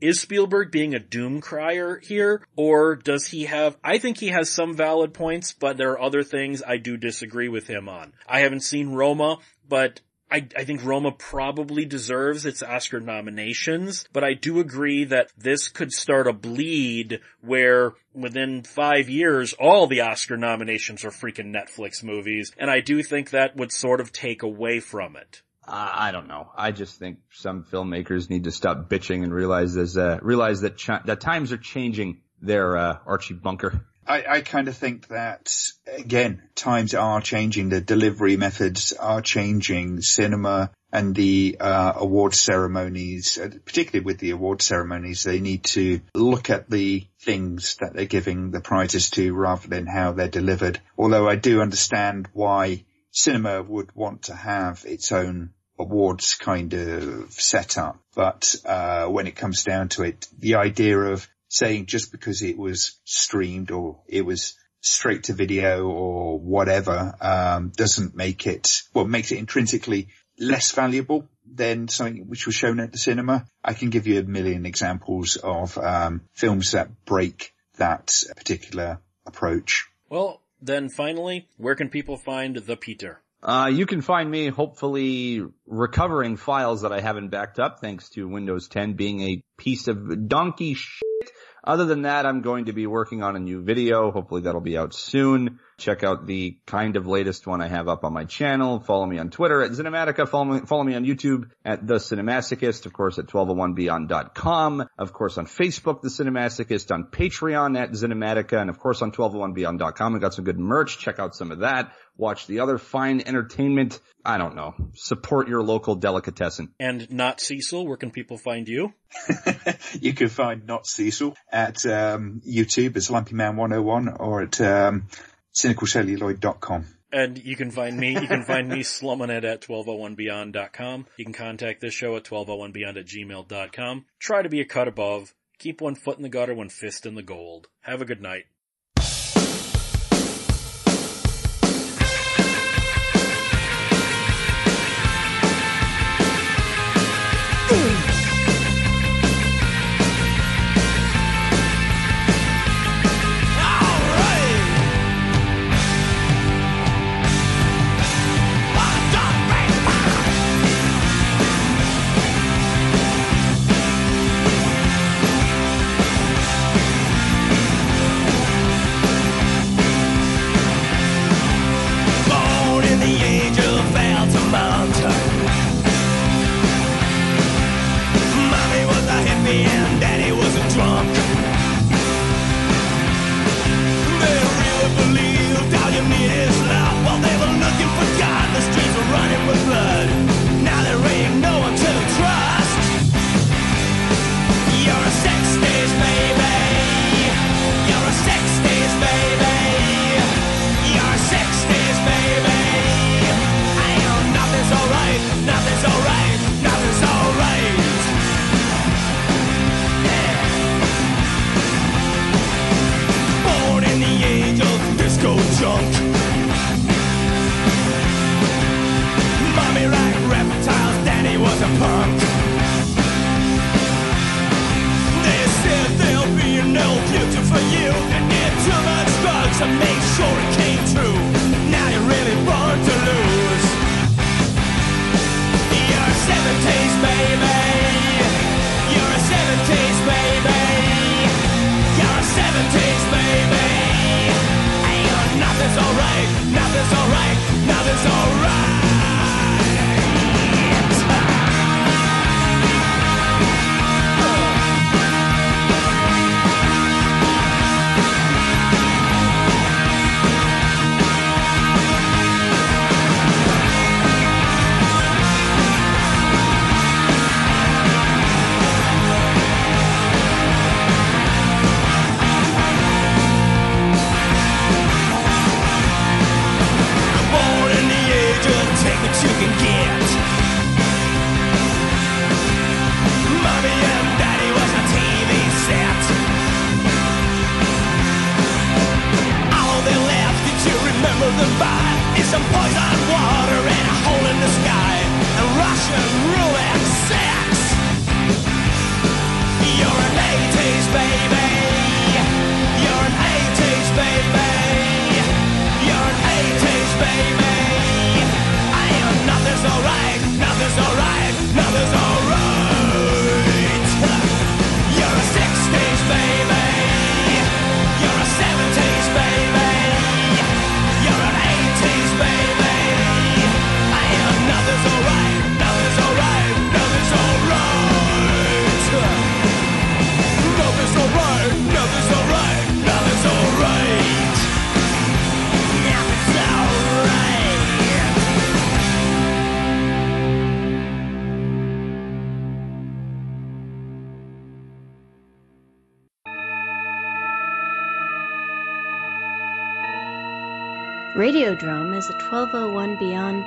is Spielberg being a doom crier here, or does he have, I think he has some valid points, but there are other things I do disagree with him on. I haven't seen Roma, but I, I think Roma probably deserves its Oscar nominations, but I do agree that this could start a bleed where within five years, all the Oscar nominations are freaking Netflix movies, and I do think that would sort of take away from it. I don't know. I just think some filmmakers need to stop bitching and realize uh, realize that ch- that times are changing. There, uh, Archie Bunker. I, I kind of think that again, times are changing. The delivery methods are changing. Cinema and the uh, award ceremonies, uh, particularly with the award ceremonies, they need to look at the things that they're giving the prizes to rather than how they're delivered. Although I do understand why cinema would want to have its own awards kind of setup, but uh, when it comes down to it, the idea of saying just because it was streamed or it was straight to video or whatever, um, doesn't make it, well, makes it intrinsically less valuable than something which was shown at the cinema. I can give you a million examples of, um, films that break that particular approach. Well, then finally, where can people find the Peter? Uh, you can find me hopefully recovering files that I haven't backed up thanks to Windows 10 being a piece of donkey shit. Other than that, I'm going to be working on a new video. Hopefully that'll be out soon. Check out the kind of latest one I have up on my channel. Follow me on Twitter at Cinematica. Follow me, follow me on YouTube at The Cinemasochist. Of course at 1201beyond.com. Of course on Facebook, The Cinemasochist. On Patreon at Cinematica. And of course on 1201beyond.com. We got some good merch. Check out some of that. Watch the other fine entertainment. I don't know. Support your local delicatessen. And not Cecil, where can people find you? you can find Not Cecil at um, YouTube as Lumpy Man 101 or at um, cynicalcelluloid.com. And you can find me, you can find me slumming it at 1201beyond.com. You can contact this show at 1201beyond at gmail.com. Try to be a cut above. Keep one foot in the gutter, one fist in the gold. Have a good night.